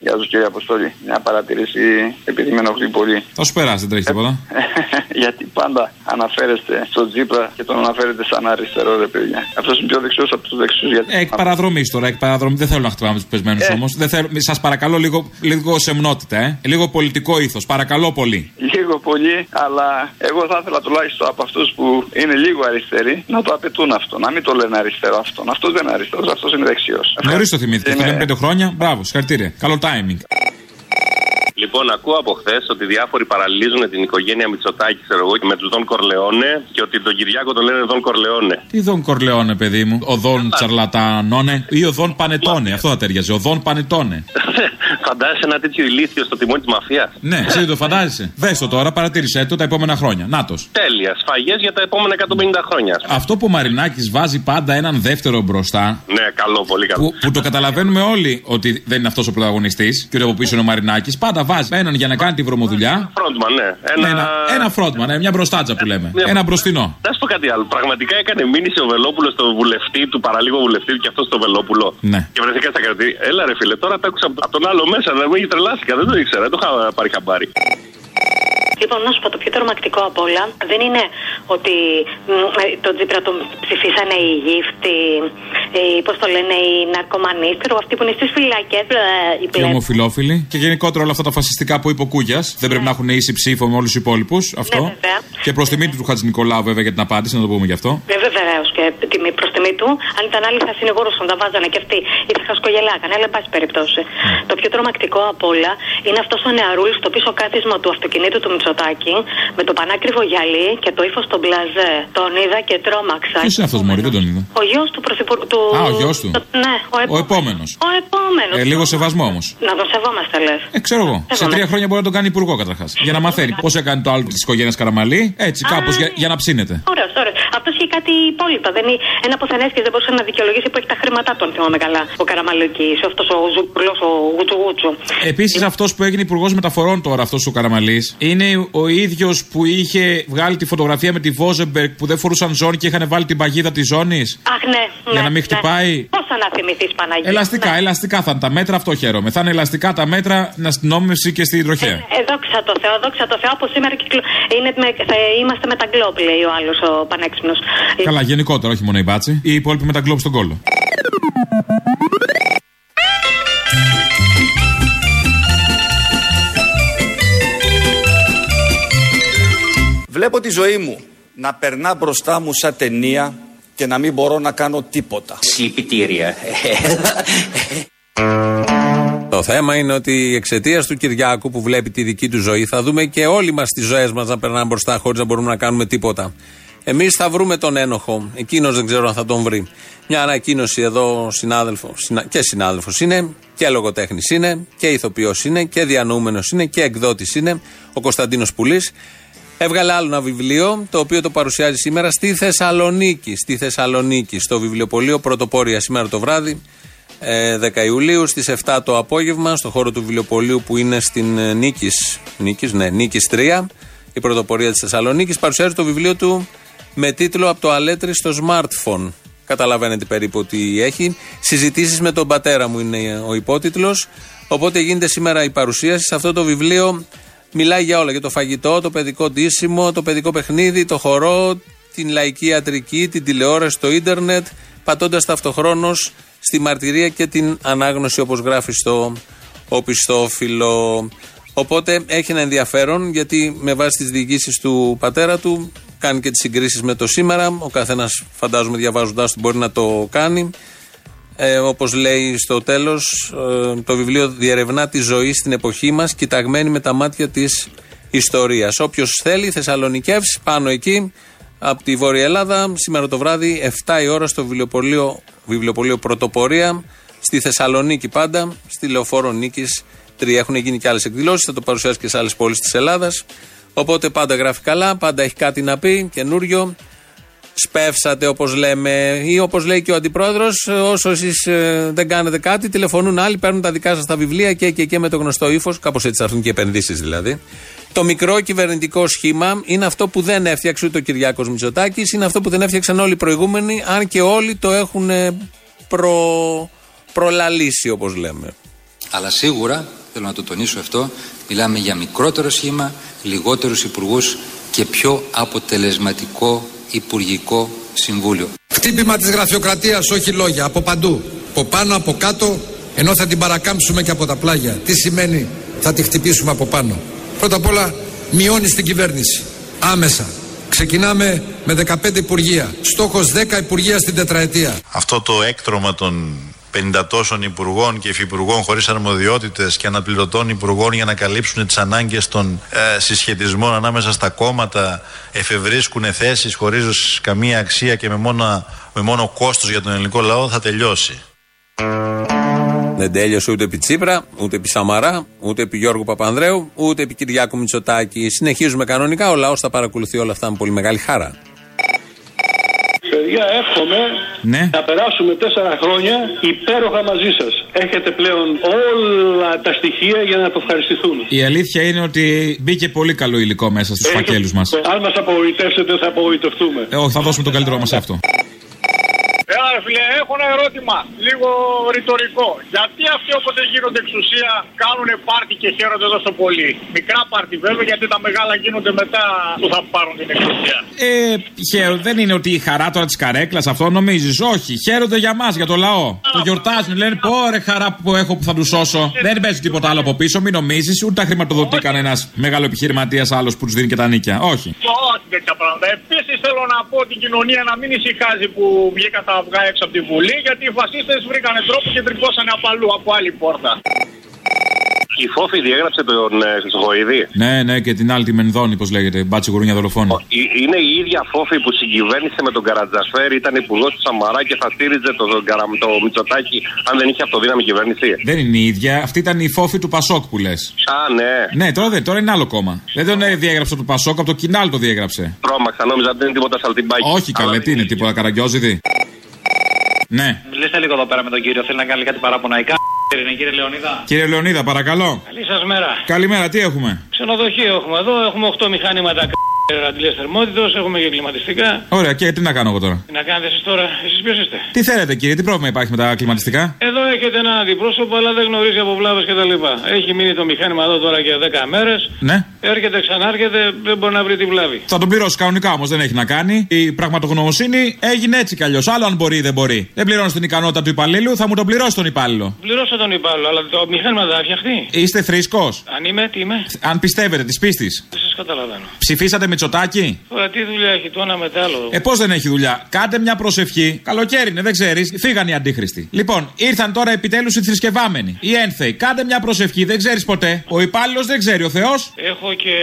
Γεια σας κύριε Αποστόλη. Μια παρατηρήση επειδή με ενοχλεί πολύ. Θα σου περάσει, δεν τρέχει τίποτα. Γιατί πάντα αναφέρεστε στον Τζίπρα και τον αναφέρετε σαν αριστερό, ρε παιδιά. Αυτός είναι πιο δεξιός από τους δεξιούς. Γιατί... Ε, εκ παραδρομή τώρα, εκ παραδρομή. Δεν θέλω να χτυπάμε τους πεσμένους Ε. όμως. Σας παρακαλώ λίγο, λίγο σεμνότητα, ε. Λίγο πολιτικό ήθος. Παρακαλώ πολύ. Λίγο πολύ, αλλά εγώ θα ήθελα τουλάχιστον από αυτούς που είναι λίγο αριστεροί να το απαιτούν αυτό. Να μην το λένε αριστερό αυτόν. Αυτός δεν είναι αριστερός, αυτός είναι δεξιός. Νωρίς το θυμήθηκε. Είναι- Είναι... πέντε χρόνια. Μπράβο, συγχαρητήρια. Καλό timing. Λοιπόν, ακούω από χθες ότι διάφοροι παραλύζουν την οικογένεια Μητσοτάκη, ξέρω εγώ, με τους Δον Κορλεόνε και ότι τον Κυριάκο τον λένε Δον Κορλεόνε. Τι Δον Κορλεόνε, παιδί μου; Ο Δον Τσαρλατανόνε ή ο Δον Πανετόνε. Αυτό θα ταιριάζει. Ο Δον Πανετόνε. Φαντάζεσαι ένα τέτοιο ηλίθιο στο τιμόνι της μαφίας; Ναι, εσύ δεν το φαντάζεσαι. Δες το τώρα, παρατήρησε το τα επόμενα χρόνια. Νάτος. Τέλεια. Σφαγές για τα επόμενα 150 χρόνια. Αυτό που ο Μαρινάκης βάζει πάντα έναν δεύτερο μπροστά. Ναι, καλό, πολύ καλό. Που, που το καταλαβαίνουμε όλοι ότι δεν είναι αυτός ο πρωταγωνιστής και ότι από πίσω είναι ο Μαρινάκης. Πάντα βάζει έναν για να κάνει τη βρωμοδουλειά. Φρόντμαν, ναι. Ένα, ένα, ένα φρόντμαν, ναι, μια μπροστάτσα που λέμε. Μια- Ένα μπροστινό. Να σου πω κάτι άλλο. Πραγματικά έκανε μήνυση ο Βελόπουλος στο βουλευτή του, παραλίγο βουλευτή του και αυτός στο Βελόπουλο. Ναι. Και βρεθήκα στα κρατήρια. Έλα ρε φίλε, τώρα το άκουσα από τον άλλο μέσα. Να μην τρελάθηκα, δεν το ήξερα, δεν το είχα πάρει χαμπάρι. Λοιπόν, να σου πω το πιο τρομακτικό απ' όλα δεν είναι ότι μ, ε, τον Τζίπρα τον ψηφίσανε οι γύφτοι, πώς το λένε, οι ναρκωμανεί, ξέρω αυτοί που είναι στις φυλακές. Και Οι ομοφιλόφιλοι. Και γενικότερα όλα αυτά τα φασιστικά που είπε ο Κούγιας. Δεν πρέπει να έχουν ίση ψήφο με όλους τους υπόλοιπους. Αυτό. Ναι, βέβαια. και προς τιμή του Χατζη Νικολάου, βέβαια, για την απάντηση, να το πούμε γι' αυτό. Βέβαια, βεβαίως και τιμή προς τιμή του. Αν ήταν άλλοι θα συνηγορούσαν, τα βάζανε και αυτοί ή θα χασκογελάκανε, αλλά εν πάση περιπτώσει. Το πιο τρομακτικό απ' όλα είναι αυτός ο νεαρούλης στο πίσω κάθισμα του αυτοκινήτου του Μητσοτάκη με το πανάκριβο γυαλί και το ύφος στον μπλαζέ. Τον είδα και τρόμαξα. Ποιος είναι αυτός, Μωρή, δεν τον είδα. Ο γιος του πρωθυπουργού. Του... Α, ο γιος του. Ναι, ο, Ο επόμενος. επόμενος. Ο επόμενος. Ε, λίγο σεβασμό όμως. Να τον σεβόμαστε, λες. Ε, ξέρω εγώ. Σε Σεβόμαστε. τρία χρόνια μπορεί να τον κάνει υπουργό καταρχάς. Για να μαθαίνει πώς έκανε το άλλο της οικογένειας Καραμαλή. Έτσι, κάπως για, για να ψήνεται. Ωραίος, ωραίος. Αυτός είχε κάτι υπόλοιπο. Δεν είναι ένα που και δεν μπορούσε να δικαιολογήσει που έχει τα χρήματά του, αν θυμάμαι καλά. Ο Καραμαλούκη, αυτός ο ζουμπλό, ο γουτσουγούτσου. Επίσης, αυτός που έγινε υπουργός μεταφορών τώρα, αυτός ο Καραμαλή, είναι ο ίδιος που είχε βγάλει τη φωτογραφία με τη Βόζεμπεργκ που δεν φορούσαν ζώνη και είχαν βάλει την παγίδα της ζώνης; Αχ, ναι. Για ναι, να μην χτυπάει. Ναι. Πόσα να θυμηθεί, Παναγία. Ελαστικά, ελαστικά θα είναι τα μέτρα, αυτό χαίρομαι. Θα είναι ελαστικά τα μέτρα στην αστυνόμευση και στην τροχέα. Ε, δόξα τω Θεώ, δόξα τω Θεώ, από σήμερα κυκλο... είναι με, θα είμαστε με τα γκλόπ, λέει ο άλλος ο πανέξυπνος. Καλά, γενικότερα, όχι μόνο η μπάτση. Οι υπόλοιποι με τα γκλόπ στον κόλλο. Βλέπω τη ζωή μου να περνά μπροστά μου σαν ταινία και να μην μπορώ να κάνω τίποτα. Συλληπιτήρια. Το θέμα είναι ότι εξαιτίας του Κυριάκου που βλέπει τη δική του ζωή θα δούμε και όλοι μας τις ζωές μας να περνάμε μπροστά χωρίς να μπορούμε να κάνουμε τίποτα. Εμείς θα βρούμε τον ένοχο. Εκείνος δεν ξέρω αν θα τον βρει. Μια ανακοίνωση εδώ, συνάδελφο και συνάδελφος είναι και λογοτέχνης είναι και ηθοποιός είναι και διανοούμενος είναι και εκδότης είναι ο Κωνσταντίνος Πουλής. Έβγαλε άλλο ένα βιβλίο το οποίο το παρουσιάζει σήμερα στη Θεσσαλονίκη. Στη Θεσσαλονίκη, στο βιβλιοπωλείο Πρωτοπόρια σήμερα το βράδυ. Ε, 10 Ιουλίου στις 7 το απόγευμα στο χώρο του βιβλιοπωλείου που είναι στην ε, Νίκης, Νίκης, ναι, Νίκης 3 η πρωτοπορία της Θεσσαλονίκης παρουσιάζει το βιβλίο του με τίτλο «Από το αλέτρι στο smartphone». Καταλαβαίνετε περίπου τι έχει. Συζητήσεις με τον πατέρα μου είναι ο υπότιτλος. Οπότε γίνεται σήμερα η παρουσίαση. Σε αυτό το βιβλίο μιλάει για όλα. Για το φαγητό, το παιδικό ντύσιμο, το παιδικό παιχνίδι, το χορό, την λαϊκή ιατρική, την τηλεόραση, το ίντερνετ, πατώντας ταυτοχρόνως στη μαρτυρία και την ανάγνωση όπως γράφει στο οπισθόφυλλο. Οπότε έχει ένα ενδιαφέρον γιατί με βάση τις διοικήσεις του πατέρα του κάνει και τις συγκρίσεις με το σήμερα. Ο καθένας φαντάζομαι διαβάζοντάς του μπορεί να το κάνει. Ε, όπως λέει στο τέλος ε, το βιβλίο διερευνά τη ζωή στην εποχή μας κοιταγμένη με τα μάτια της ιστορίας. Όποιος θέλει Θεσσαλονικεύσει πάνω εκεί από τη Βόρεια Ελλάδα σήμερα το βράδυ 7 η ώρα στο βιβλιοπωλείο, βιβλιοπωλείο Πρωτοπορία στη Θεσσαλονίκη πάντα, στη Λεωφόρο Νίκης 3. Έχουν γίνει και άλλες εκδηλώσεις, θα το παρουσιάσει και σε άλλες πόλεις της Ελλάδας. Οπότε πάντα γράφει καλά, πάντα έχει κάτι να πει, καινούριο. Σπεύσατε όπως λέμε, ή όπως λέει και ο αντιπρόεδρος, όσο εσείς δεν κάνετε κάτι, τηλεφωνούν άλλοι, παίρνουν τα δικά σας τα βιβλία και, και, και με το γνωστό ύφος. Κάπως έτσι θα έρθουν και επενδύσεις δηλαδή. Το μικρό κυβερνητικό σχήμα είναι αυτό που δεν έφτιαξε ούτε ο Κυριάκος Μητσοτάκης, είναι αυτό που δεν έφτιαξαν όλοι οι προηγούμενοι, αν και όλοι το έχουν ε, προ, προλαλήσει όπως λέμε. Αλλά σίγουρα, θέλω να το τονίσω αυτό, μιλάμε για μικρότερο σχήμα, λιγότερους υπουργούς και πιο αποτελεσματικό υπουργικό συμβούλιο. Χτύπημα της γραφειοκρατίας, όχι λόγια, από παντού. Από πάνω, από κάτω, ενώ θα την παρακάμψουμε και από τα πλάγια. Τι σημαίνει θα τη χτυπήσουμε από πάνω. Πρώτα απ' όλα μειώνεις την κυβέρνηση. Άμεσα. Ξεκινάμε με 15 υπουργεία. Στόχος 10 υπουργεία στην τετραετία. Αυτό το έκτρωμα των 50 τόσων υπουργών και υφυπουργών χωρίς αρμοδιότητες και αναπληρωτών υπουργών για να καλύψουν τις ανάγκες των ε, συσχετισμών ανάμεσα στα κόμματα, εφευρίσκουν θέσεις χωρίς καμία αξία και με μόνο, με μόνο κόστος για τον ελληνικό λαό, θα τελειώσει. Δεν τέλειωσε ούτε επί Τσίπρα, ούτε επί Σαμαρά, ούτε επί Γιώργου Παπανδρέου, ούτε επί Κυριάκου Μητσοτάκη. Συνεχίζουμε κανονικά. Ο λαός θα παρακολουθεί όλα αυτά με πολύ μεγάλη χαρά. Παιδιά, εύχομαι Ναι. να περάσουμε τέσσερα χρόνια υπέροχα μαζί σας. Έχετε πλέον όλα τα στοιχεία για να το ευχαριστηθούν. Η αλήθεια είναι ότι μπήκε πολύ καλό υλικό μέσα στους φακέλους μας. Αν μας απογοητεύσετε, θα απογοητευτούμε. Ε, όχι, θα δώσουμε τον καλύτερό μας σε αυτό. Ε, φίλε, έχω ένα ερώτημα, λίγο ρητορικό. Γιατί αυτοί όποτε γίνονται εξουσία κάνουν πάρτι και χαίρονται τόσο πολύ; Μικρά πάρτι βέβαια, γιατί τα μεγάλα γίνονται μετά που θα πάρουν την εξουσία. Ε, χαίρονται. Δεν είναι ότι η χαρά τώρα της καρέκλας αυτό νομίζεις; Όχι. Χαίρονται για μας, για το λαό. Το γιορτάζουν. Λένε πόρε χαρά που έχω που θα τους σώσω. Δεν παίζει τίποτα άλλο από πίσω. Μην νομίζεις. Ούτε τα χρηματοδοτεί κανένας μεγάλο επιχειρηματίας άλλος που τους δίνει και τα νίκια. Όχι. Όχι τέτοια πράγματα. Επίσης θέλω να πω την κοινωνία να μην ησυχάζει που βγήκαν τα αυγά έξω από τη Βουλή, γιατί οι φασίστες βρήκανε τρόπο και τρυπώσανε από αλλού, από άλλη πόρτα. Η Φόφη διέγραψε τον ε, Χρυσοχοίδη. Ναι, ναι, και την άλλη τη Μενδόνη, πώς λέγεται. Μπάτσι γουρούνια δολοφόνη. Ε- Είναι η ίδια Φόφη που συγκυβέρνησε με τον Καρατζαφέρη, ήταν υπουργός του Σαμαρά και θα στήριζε το, το, το Μητσοτάκη αν δεν είχε αυτοδύναμη κυβέρνηση. Δεν είναι η ίδια. Αυτή ήταν η φόφη του Πασόκ που λες. Α, ναι. Ναι, τώρα δεν, τώρα είναι άλλο κόμμα. Δεν τον ε, διέγραψε από το Πασόκ, από το Κινάλ το διέγραψε. Τρώμαξα, νόμιζα ότι δεν είναι τίποτα σαλτιμπάκι. Όχι, καλέ, τι είναι, τίποτα καραγκιόζιδη. Ναι. Μιλήστε λίγο εδώ πέρα με τον κύριο, θέλει να κάνει κάτι παραποναϊκά. Είναι κύριε Λεωνίδα. Κύριε Λεωνίδα, παρακαλώ. Καλή σας μέρα. Καλημέρα, τι έχουμε; Ξενοδοχείο έχουμε εδώ, έχουμε 8 μηχανήματα αντιλέ θερμότητο, έχουμε και κλιματιστικά. Ωραία, και τι να κάνω εγώ τώρα; Τι να κάνετε εσείς τώρα, εσείς ποιος είστε; Τι θέλετε, κύριε, τι πρόβλημα υπάρχει με τα κλιματιστικά; Εδώ έχετε έναν αντιπρόσωπο, αλλά δεν γνωρίζει από βλάβες κτλ. Έχει μείνει το μηχάνημα εδώ τώρα για 10 μέρες. Ναι. Έρχεται, ξανάρχεται, δεν μπορεί να βρει τη βλάβη. Θα τον πληρώσει κανονικά όμως, δεν έχει να κάνει. Η πραγματογνωμοσύνη έγινε έτσι κι αλλιώς. Άλλο αν μπορεί ή δεν μπορεί. Δεν πληρώνεις την ικανότητα του υπαλλήλου, θα μου τον πληρώσει τον υπάλληλο. Πληρώσα τον υπάλληλο, αλλά το μηχάνημα θα φτιαχτεί. Είστε θρήσκο. Αν είμαι, τι είμαι; Αν πιστεύετε της πίστης. Δεν σας καταλαβαίνω. Ψηφίσατε Μητσοτάκη; Τώρα τι δουλειά έχει το ένα μετά άλλο. Ε, πώς δεν έχει δουλειά; Κάντε μια προσευχή. Καλοκαίρι είναι, δεν ξέρεις. Φύγαν οι αντίχρηστοι. Λοιπόν, ήρθαν τώρα επιτέλους οι θρησκευάμενοι. Οι ένθεοι. Κάντε μια προσευχή, δεν ξέρεις ποτέ. Ο υπάλληλος δεν ξέρει, ο Θεός. Έχω και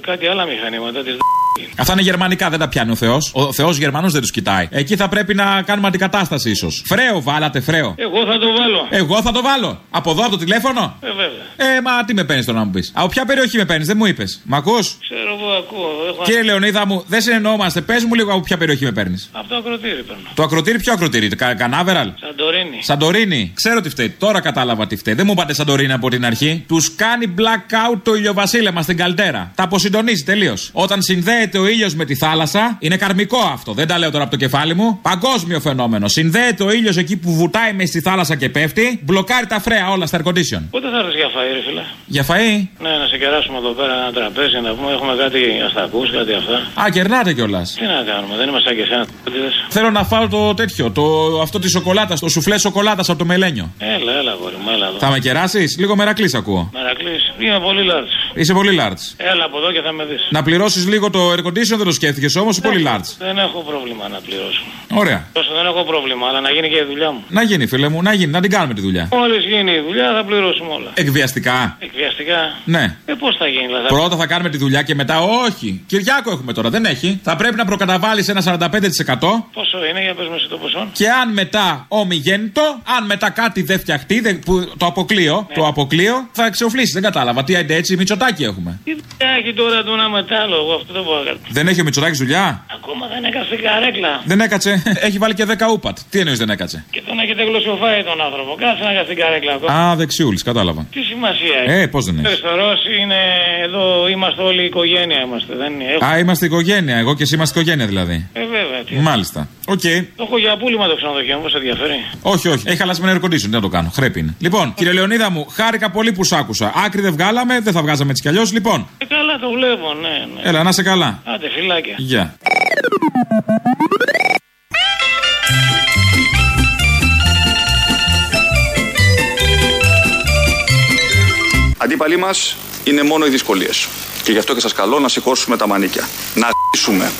κάτι άλλα μηχανήματα της Αυτά είναι γερμανικά, δεν τα πιάνει ο Θεός. Ο Θεός Γερμανού δεν τους κοιτάει. Εκεί θα πρέπει να κάνουμε αντικατάσταση ίσως. Φρέο, βάλατε φρέο. Εγώ θα το βάλω. Εγώ θα το βάλω. Από εδώ, από το τηλέφωνο; Ε, βέβαια. Ε, μα τι με παίρνεις τώρα να μου πεις. Από ποια περιοχή με παίρνεις, δεν μου είπες. Μ' ακούς; Ξέρω εγώ, ακούω. Έχω... Κύριε Λεωνίδα μου, δεν συνεννοούμαστε. Πες μου λίγο από ποια περιοχή με παίρνεις. Από το ακροτήρι παίρνω. Το ακροτήρι, ποιο ακροτήρι, το κα, Κανάβεραλ; Σαντορίνη. Σαντορίνη. Ξέρω τι φταίει. Τώρα κατάλαβα τι φταίει. Δεν μου είπατε Σαντορίνη από την αρχή. Τους κάνει blackout το ηλιοβασίλεμα στην καλτέρα. Τα αποσυντονίζει τελείως. Όταν συνδέεται ο ήλιος με τη θάλασσα, είναι καρμικό αυτό. Δεν τα λέω τώρα από το κεφάλι μου. Παγκόσμιο φαινόμενο. Συνδέεται ο ήλιος εκεί που βουτάει μες στη θάλασσα και πέφτει. Μπλοκάρει τα φρέα όλα στα air condition. Πότε θα έρθει για φαΐ, ρε φίλε; Για φαΐ. Ναι, να σε κεράσουμε εδώ πέρα ένα τραπέζι να πούμε έχουμε κάτι αστακούς, κάτι αυτά. Α, κερνάτε κιόλας. Τι να κάνουμε, δεν είμαστε σαν και εσένα. Θέλω να φάω το τέτοιο, το, αυτό τη σοκολάτα, το σουφλέ σοκολάτας από το μελένιο. Έλα, έλα, γόρι μου, έλα εδώ. Θα με κεράσεις, λίγο μερακλής ακούω. Μερακλής, είμαι πολύ λάρτς. Είσαι πολύ large. Έλα από εδώ και θα με δεις. Να πληρώσεις λίγο το air condition δεν το σκέφτηκες όμως, πολύ large. Δεν έχω πρόβλημα να πληρώσω. Ωραία. Τόσο δεν έχω πρόβλημα, αλλά να γίνει και η δουλειά μου. Να γίνει, φίλε μου, να γίνει, να την κάνουμε τη δουλειά. Μόλις γίνει η δουλειά θα πληρώσουμε όλα. Εκβιαστικά. Εκβιαστικά. Ναι. Ε, πώς θα γίνει, δηλαδή; Πρώτα θα κάνουμε τη δουλειά και μετά όχι. Κυριάκο έχουμε τώρα, δεν έχει. Θα πρέπει να προκαταβάλεις ένα 45%. Πόσο είναι, για πες με εσύ το ποσό. Και αν μετά ομιγέννητο, αν μετά κάτι δεν φτιαχτεί, δεν- που, το αποκλείω, Ναι. το αποκλείω, θα εξοφλήσει. Δεν κατάλαβα. Τι άντε έτσι, μυτσοτάκι έχουμε. Τι δουλειά Έχει τώρα τον αμετάλλο, εγώ αυτό δεν μπορώ να κάνω. Δεν έχει ο Μητσοτάκης δουλειά; Ακόμα δεν έκασε στην καρέκλα. Δεν έκατσε. Έχει βάλει και 10 ούπατ. Τι εννοείς δεν έκατσε; Και τον έχετε γλωσσοφάει τον άνθρωπο. Κάτσε να κάτσει στην καρέκλα ακόμα. Α, δεξιούλης, κατάλαβα. Τι σημασία έχει. Ε, πώς δεν έχει. Αριστερός είναι εδώ, είμαστε όλοι η οικογένεια είμαστε. Δεν είναι; Έχω... Α, είμαστε οικογένεια. Εγώ και εσύ είμαστε οικογένεια δηλαδή. Ε, βέβαια. Τι. Μάλιστα. Οκ. Το έχω για πούλημα το ξενοδοχείο, μου σε ενδιαφέρει. Όχι, όχι. Έχει χαλάσει με air condition. Δεν το κάνω. Χρέπει είναι. Λοιπόν, κύριε Λεωνίδα μου, χάρηκα πολύ που σ' άκουσα. Άκρη δεν βγάλαμε, δεν θα βγάζαμε έτσι κι αλλιώς. Λοιπόν, Ε, καλά το βλέπω, ναι, ναι. έλα, να σε καλά. Άντε, φυλάκια. Γεια. Αντίπαλοι μας είναι μόνο οι δυσκολίες. Και γι' αυτό και σας καλώ να σηκώσουμε τα μανίκια. Να αρχίσουμε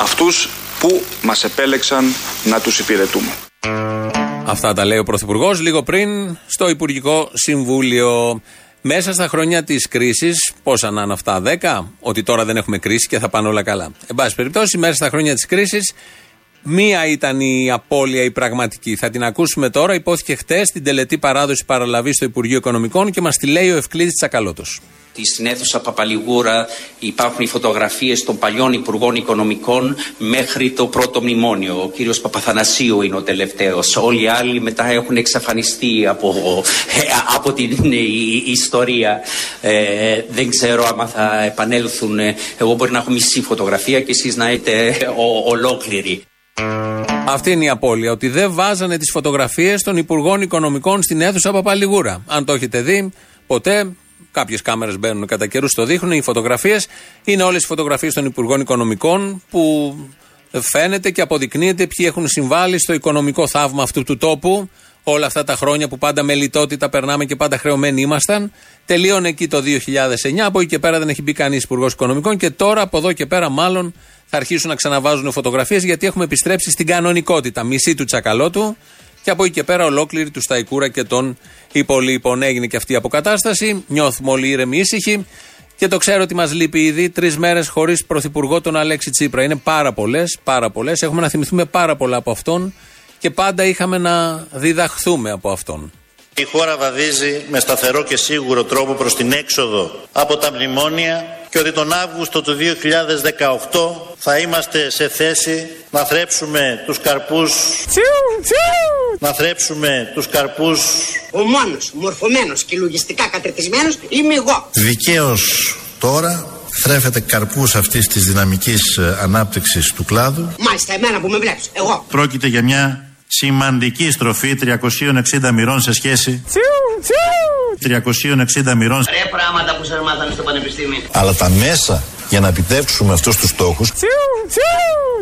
αυτούς που μας επέλεξαν να τους υπηρετούμε. Αυτά τα λέει ο Πρωθυπουργός λίγο πριν στο Υπουργικό Συμβούλιο. Μέσα στα χρόνια της κρίσης, πόσα να είναι αυτά, 10, ότι τώρα δεν έχουμε κρίση και θα πάνε όλα καλά. Εν πάση περιπτώσει, μέσα στα χρόνια της κρίσης, μία ήταν η απώλεια η πραγματική. Θα την ακούσουμε τώρα. Υπόθηκε χτες στην τελετή παράδοση παραλαβής στο Υπουργείο Οικονομικών και μας τη λέει ο Ευκλήδης Τσακαλώτος. Στην αίθουσα Παπαλιγούρα υπάρχουν οι φωτογραφίες των παλιών Υπουργών Οικονομικών μέχρι το πρώτο μνημόνιο. Ο κύριος Παπαθανασίου είναι ο τελευταίος. Όλοι οι άλλοι μετά έχουν εξαφανιστεί από, ε, από την ε, η- ιστορία. Ε, δεν ξέρω άμα θα επανέλθουν. Εγώ μπορεί να έχω μισή φωτογραφία και εσείς να έχετε ο, ολόκληρη. Αυτή είναι η απώλεια. Ότι δεν βάζανε τις φωτογραφίες των Υπουργών Οικονομικών στην αίθουσα Παπαλιγούρα. Αν το έχετε δει, ποτέ. Κάποιες κάμερες μπαίνουν κατά καιρούς, το δείχνουν. Οι φωτογραφίες είναι όλες οι φωτογραφίες των Υπουργών Οικονομικών που φαίνεται και αποδεικνύεται ποιοι έχουν συμβάλει στο οικονομικό θαύμα αυτού του τόπου. Όλα αυτά τα χρόνια που πάντα με λιτότητα περνάμε και πάντα χρεωμένοι ήμασταν. Τελείωνε εκεί το 2009. Από εκεί και πέρα δεν έχει μπει κανείς Υπουργός Οικονομικών. Και τώρα από εδώ και πέρα, μάλλον θα αρχίσουν να ξαναβάζουν φωτογραφίες γιατί έχουμε επιστρέψει στην κανονικότητα. Μισή του τσακαλώτου και από εκεί και πέρα ολόκληρη του Σταϊκούρα και των υπολείπων. Έγινε και αυτή η αποκατάσταση. Νιώθουμε όλοι ήρεμοι ήσυχοι. Και το ξέρω ότι μας λείπει ήδη τρεις μέρες χωρίς πρωθυπουργό τον Αλέξη Τσίπρα. Είναι πάρα πολλές, πάρα πολλές. Έχουμε να θυμηθούμε πάρα πολλά από αυτόν και πάντα είχαμε να διδαχθούμε από αυτόν. Η χώρα βαδίζει με σταθερό και σίγουρο τρόπο προς την έξοδο από τα μνημόνια και ότι τον Αύγουστο του 2018 θα είμαστε σε θέση να θρέψουμε τους καρπούς να θρέψουμε τους καρπούς Ο μόνος μορφωμένος και λογιστικά κατρετισμένος είμαι εγώ. δικαίως τώρα θρέφεται καρπούς αυτής της δυναμικής ε, ανάπτυξης του κλάδου Μάλιστα εμένα που με βλέπεις, εγώ. Πρόκειται για μια σημαντική στροφή 360 μοιρών σε σχέση 360 μοιρών Ρε πράγματα που σας μάθανε στο πανεπιστήμιο. Αλλά τα μέσα για να επιτεύξουμε αυτούς τους στόχους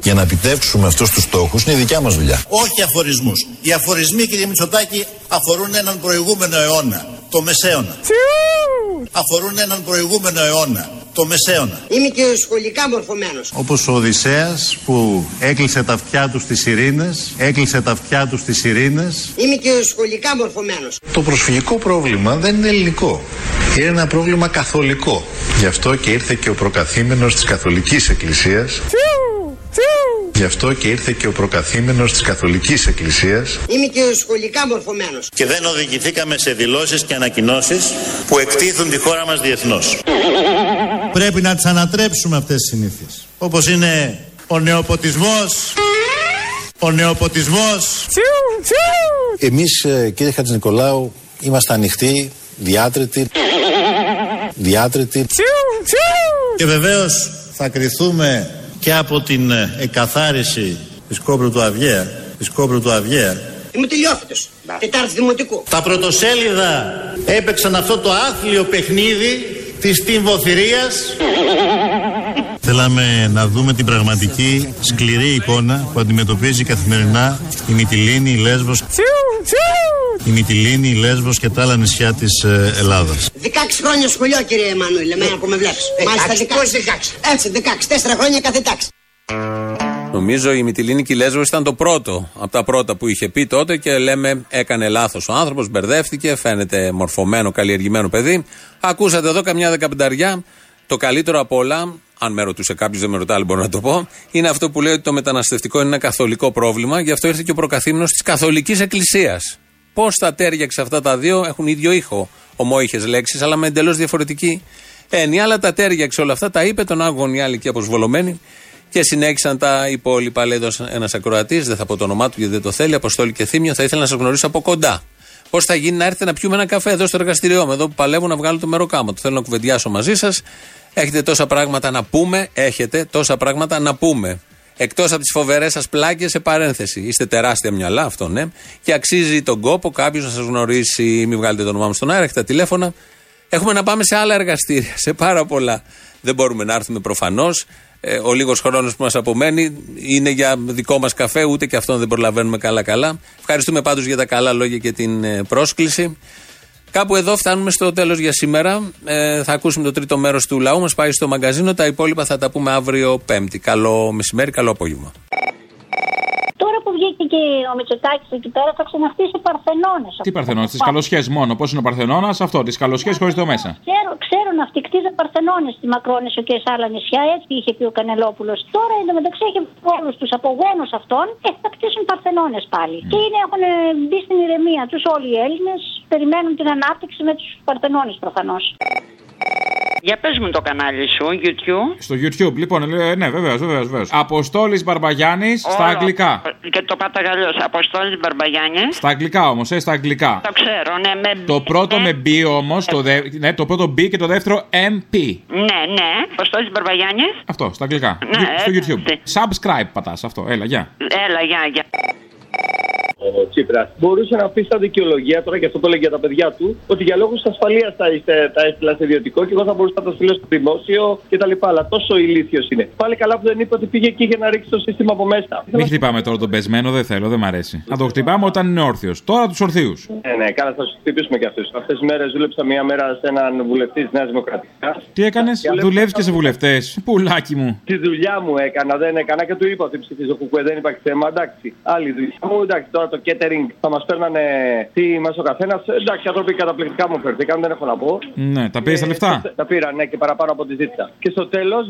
για να επιτεύξουμε αυτούς τους στόχους είναι η δικιά μας δουλειά. Όχι αφορισμούς. Οι αφορισμοί κύριε Μητσοτάκη αφορούν έναν προηγούμενο αιώνα, το μεσαίωνα. Αφορούν έναν προηγούμενο αιώνα, το μεσαίωνα. Είμαι και σχολικά μορφωμένος. Όπως ο Οδυσσέας που έκλεισε τα αυτιά του στις ειρήνες, έκλεισε τα αυτιά του στις ειρήνες. Είμαι και σχολικά μορφωμένος. Το προσφυγικό πρόβλημα δεν είναι ελληνικό. Είναι ένα πρόβλημα καθολικό. Γι' αυτό και ήρθε και ο προκαθήμενος της Καθολικής Εκκλησίας. Γι' αυτό και ήρθε και ο προκαθήμενος της Καθολικής Εκκλησίας. Είμαι και σχολικά μορφωμένος. Και δεν οδηγηθήκαμε σε δηλώσεις και ανακοινώσεις που εκτίθουν τη χώρα μας διεθνώς. Πρέπει να τις ανατρέψουμε αυτές τις συνήθειες. Όπως είναι ο νεοποτισμός, ο νεοποτισμός. Εμείς ε, κύριε Χατζηνικολάου είμαστε ανοιχτοί, διάτρετοι, διάτρετοι. Και βεβαίως θα κριθούμε και από την ε, εκαθάριση της Κόμπρου του Αυγαία, της Κόμπρου του Αυγαία. Είμαι τελειόφυτος. Τετάρτη δημοτικού. Τα πρωτοσέλιδα έπαιξαν αυτό το άθλιο παιχνίδι της τυμβοθυρίας. Θέλαμε να δούμε την πραγματική σκληρή εικόνα που αντιμετωπίζει καθημερινά η Μυτιλίνη, η Λέσβος, η Μυτιλίνη, η Λέσβος και τα άλλα νησιά της ε, Ελλάδας. 16 χρόνια σχολείο κύριε Εμμανουήλ, εμένα που με βλέπεις. Μάλιστα 16. Πώς 16. Έτσι 16, 4 χρόνια κάθε τάξη. Νομίζω η Μυτιλίνη και η Λέσβος ήταν το πρώτο από τα πρώτα που είχε πει τότε και λέμε έκανε λάθος ο άνθρωπος, μπερδεύτηκε, φαίνεται μορφωμένο, καλλιεργημένο παιδί. Ακούσατε εδώ καμιά δεκαπενταριά. Το καλύτερο απ' όλα, αν με ρωτούσε κάποιος, δεν με ρωτάει, μπορώ να το πω, είναι αυτό που λέει ότι το μεταναστευτικό είναι ένα καθολικό πρόβλημα. Γι' αυτό ήρθε και ο προκαθήμενος της Καθολικής Εκκλησίας. Πώς τα τέριαξε αυτά τα δύο, έχουν ίδιο ήχο, ομόηχες λέξεις, αλλά με εντελώς διαφορετική έννοια, αλλά τα τέριαξε όλα αυτά, τα είπε, τον άγγον οι άλλοι και αποσβολωμένοι και συνέχισαν τα υπόλοιπα. Λέει εδώ ένας ακροατής, δεν θα πω το όνομά του γιατί δεν το θέλει, Αποστόλη και Θήμιο, θα ήθελα να σας γνωρίσω από κοντά. Πώς θα γίνει να έρθετε να πιούμε ένα καφέ εδώ στο εργαστηριό μου, εδώ που παλεύω να βγάλω το μεροκάμα του. Θέλω να κουβεντιάσω μαζί σας. Έχετε τόσα πράγματα να πούμε, έχετε τόσα πράγματα να πούμε. Εκτός από τις φοβερές σας πλάκες, σε παρένθεση. Είστε τεράστια μυαλά, αυτό ναι. Και αξίζει τον κόπο κάποιος να σας γνωρίσει. Μην βγάλετε το όνομά μου στον αέρα, έχετε τα τηλέφωνα. Έχουμε να πάμε σε άλλα εργαστήρια, σε πάρα πολλά. Δεν μπορούμε να έρθουμε προφανώς. Ε, ο λίγος χρόνος που μας απομένει είναι για δικό μας καφέ, ούτε και αυτόν δεν προλαβαίνουμε καλά-καλά. Ευχαριστούμε πάντως για τα καλά λόγια και την ε, πρόσκληση. Κάπου εδώ φτάνουμε στο τέλος για σήμερα. Ε, θα ακούσουμε το τρίτο μέρος του λαού μας. Πάει στο μαγκαζίνο. Τα υπόλοιπα θα τα πούμε αύριο Πέμπτη. Καλό μεσημέρι, καλό απόγευμα. Τώρα που βγήκε και ο Μητσοτάκης εκεί πέρα θα ξαναχτίσει Παρθενώνε. Τι Παρθενώνε, τις καλοσχές μόνο. Πώς είναι ο Παρθενώνας, αυτό, τις καλοσχές χωρίς το μέσα. Ξέρω, ξέρω να αυτοί κτίζαν Παρθενώνες στη Μακρόνησο και σε άλλα νησιά, έτσι είχε πει ο Κανελόπουλος. Τώρα εντωμεταξύ έχει όλους τους απογόνους αυτών και θα κτίσουν Παρθενώνες πάλι. Mm. Και είναι, έχουν μπει στην ηρεμία τους όλοι οι Έλληνες, περιμένουν την ανάπτυξη με τους Παρθενώνες προφανώς. Για πες μου το κανάλι σου, YouTube. Στο YouTube, λοιπόν, ε, ναι, βεβαίως, βεβαίως. Βεβαίως. Αποστόλης Μπαρμπαγιάννης στα Όλο. αγγλικά. Και το πάτα γαλλιώ. Αποστόλης Μπαρμπαγιάννης. Στα αγγλικά όμως, ε, στα αγγλικά. Το ξέρω, ναι, με Το πρώτο με B όμως, το, δε... ναι, το πρώτο B και το δεύτερο MP. Ναι, ναι. Αποστόλης Μπαρμπαγιάννης. Αυτό, στα αγγλικά. Ναι, στο ε, YouTube. Subscribe πατάς αυτό, έλα, γεια. Έλα, γεια, γεια. Ο Τσίπρας. Μπορούσε να πει στα δικαιολογία, τώρα και αυτό το λέει για τα παιδιά του, ότι για λόγους ασφαλείας τα, είστε- τα έστειλα σε ιδιωτικό και εγώ θα μπορούσα να το στείλω στο δημόσιο κτλ. Αλλά τόσο ηλίθιος είναι. Πάλι καλά που δεν είπε ότι πήγε εκεί για να ρίξει το σύστημα από μέσα. Μην χτυπάμε τώρα τον πεσμένο, δεν θέλω, δεν μ' αρέσει. Να το χτυπάμε όταν είναι όρθιος. Τώρα τους ορθίους. Ναι, ναι, καλά, θα σου χτυπήσουμε κι αυτούς. Αυτές τις μέρες δούλεψα μία μέρα σε έναν βουλευτής τη Νέας Δημοκρατίας. Τι έκανες, δουλεύεις και σε βουλευτές. Πουλάκι μου. Τη δουλειά μου έκανα, δεν έκανα και του είπα ότι ψηφίζω κουκουέ, δεν υπάρχει θέμα. Εντάξει, άλλη δουλειά μου, εντάξει, τώρα το catering θα μας παίρνανε τι μας ο καθένας. Εντάξει, οι άνθρωποι καταπληκτικά μου φερθήκαν, δεν έχω να πω. Ναι, τα πήρες τα λεφτά; Τα πήρα, ναι, και παραπάνω από τη ζήτησα. Και στο τέλος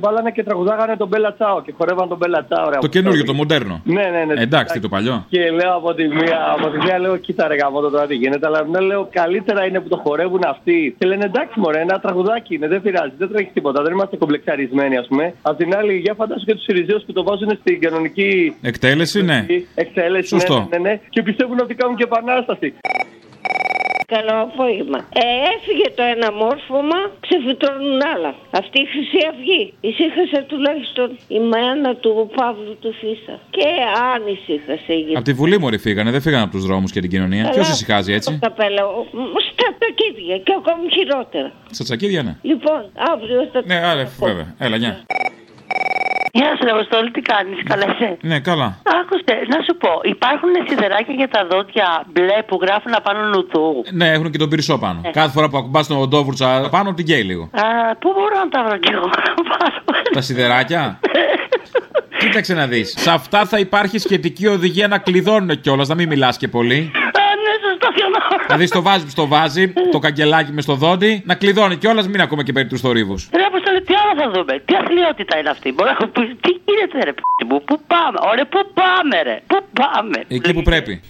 βάλανε και τραγουδάγανε τον Μπέλα Τσάο και χορεύαν τον Μπέλα Τσάο. ρε, Το καινούριο, το μοντέρνο. Ναι, ναι, ναι. Εντάξει, τι το παλιό. Και λέω από τη μία, από τη μία λέω, κοίτα ρε γαμώτο τώρα τι γίνεται, αλλά ναι, λέω καλύτερα είναι που το χορεύουν αυτοί. Και λένε εντάξει μωρέ, ένα τραγουδάκι είναι, δεν πειράζει, δεν τρέχει τίποτα, δεν είμαστε κομπλεξαρισμένοι ας πούμε. Απ' την άλλη, για φαντάσου και τους Σιριζέους που το βάζουν στην κανονική Εκτέλεση, ναι. εκτέλεση, Σωστό. ναι, ναι, ναι, και πιστεύουν ότι κάνουν και επανάσταση. Καλό απόγευμα. Ε, έφυγε το ένα μόρφωμα, ξεφυτρώνουν άλλα. Αυτή η Χρυσή Αυγή. Ησύχασε τουλάχιστον η μένα του Παύλου του Φίσα. Και αν ησύχασε η Από τη Βουλή μωρή φύγανε, δεν φύγανε από τους δρόμους και την κοινωνία. Καλά. Ποιος ησυχάζει έτσι; Το καπέλα, μ, στα τακίδια και ακόμη χειρότερα. Στα τσακίδια, ναι. Λοιπόν, αύριο θα Ναι, άρε, βέβαια. Έλα, γεια. Γεια σου, Αποστόλη, τι κάνεις, καλά είσαι; Ναι, καλά. Άκουστε, να σου πω, υπάρχουν σιδεράκια για τα δόντια μπλε που γράφουν απάνω νουδού. Ναι, έχουν και τον πυρσό πάνω. Ε. Κάθε φορά που ακουμπάς τον οντόβουρτσα πάνω, την καίει λίγο. Α, πού μπορώ να τα βρω κι εγώ; Να πάρω. Τα σιδεράκια; Κοίταξε να δεις. Σε αυτά θα υπάρχει σχετική οδηγία να κλειδώνουν κιόλας, να μην μιλάς και πολύ. Α, ναι, σωστό, φιωνώ. Δηλαδή στο βάζει που στο βάζει, το καγκελάκι μες στο δόντι, να κλειδώνει κιόλας, μην ακούμε και περί του θορύβους. Ρε Αποστόλη, τι άλλο θα δούμε, τι αθλειότητα είναι αυτή. Μπορώ να πει, τι γίνεται ρε p*** μου, πού πάμε, ωραία, πού πάμε ρε, πού πάμε. Εκεί που πρέπει.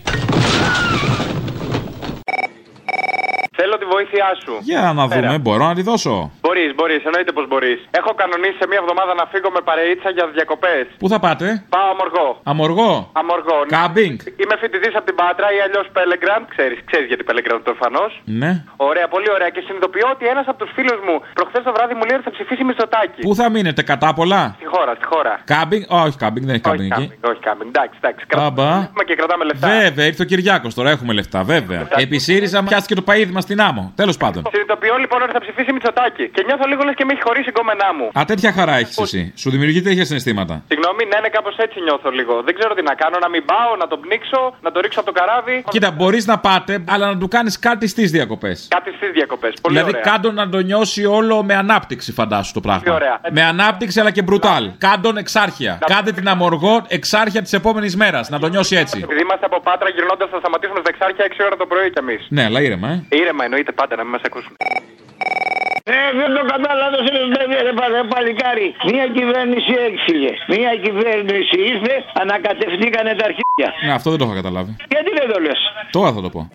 Θέλω τη βοήθειά σου. Για να δούμε, Πέρα. μπορώ να τη δώσω. Μπορείς, μπορείς, εννοείται πως μπορείς. Έχω κανονίσει σε μία εβδομάδα να φύγω με παρείτσα για διακοπές. Πού θα πάτε, Πάω αμοργό. Αμοργό; Αμοργό. ναι. Κάμπινγκ. Είμαι φοιτητής από την Πάτρα ή αλλιώς Πέλεγκραντ. Ξέρεις, ξέρεις γιατί Πέλεγκραντ προφανώς. Ναι. Ωραία, πολύ ωραία. Και συνειδητοποιώ ότι ένας από τους φίλους μου προχθές το βράδυ μου λέει ότι θα ψηφίσει Μητσοτάκη. Πού θα μείνετε, κατάπολα. Στη χώρα, στη χώρα. Κάμπινγκ, όχι κάμπινγκ, δεν έχει κάμπινγκ εκεί. Όχι κάμπινγκ, εντάξει, εντάξει. Άμπα. Κρατάμε και κρατάμε λεφτά. Βέβαια, ήρθε ο Κυριάκος τώρα, έχουμε λεφτά, βέβαια. Επί ΣΥΡΙΖΑ πιάστηκε το παίδι μας στην άμμο. Τέλος πάντων. Συνειδητοποιώ λοιπόν ότι θα ψηφίσει Μητσοτάκη. Και νιώθω λίγο λες και με έχει χωρίσει η γκόμενά μου. Α, τέτοια χαρά έχεις εσύ. Σου δημιουργεί τέτοια συναισθήματα. Συγγνώμη, ναι, ναι, κάπως έτσι νιώθω λίγο. Δεν ξέρω τι να κάνω, να μην πάω, να τον πνίξω, να το ρίξω από το καράβι. Κοίτα, μπορείς να πάτε, αλλά να του κάνεις κάτι στις διακοπές. Κάτι στις διακοπές. Πολύ Δηλαδή, ωραία. κάντον να το νιώσει όλο με ανάπτυξη, φαντάσου το πράγμα. Πολύ ωραία. Με ανάπτυξη αλλά και μπρουτάλ. Κάντον εξάρχεια. Κάντε την αμοργό εξάρχεια της επόμενης μέρας. Να το νιώσει έτσι. Επειδή είμαστε από πάτρα γυρνώντας, θα σταματήσουμε στα εξάρχεια 6 ώρα το πρωί κι εμείς. Ναι, αλλά ήρεμα, ε. Ήρεμα εννοείται πάντα να μην μας ακούσουν. Ε, δεν το κατάλαβε, ρε παιδί, ρε, παλικάρι. Μία κυβέρνηση έξυγε. Μία κυβέρνηση ήρθε, ανακατευθήκανε τα αρχίδια. Ναι, αυτό δεν το είχα καταλάβει. Γιατί δεν το λες; Τώρα θα το πω.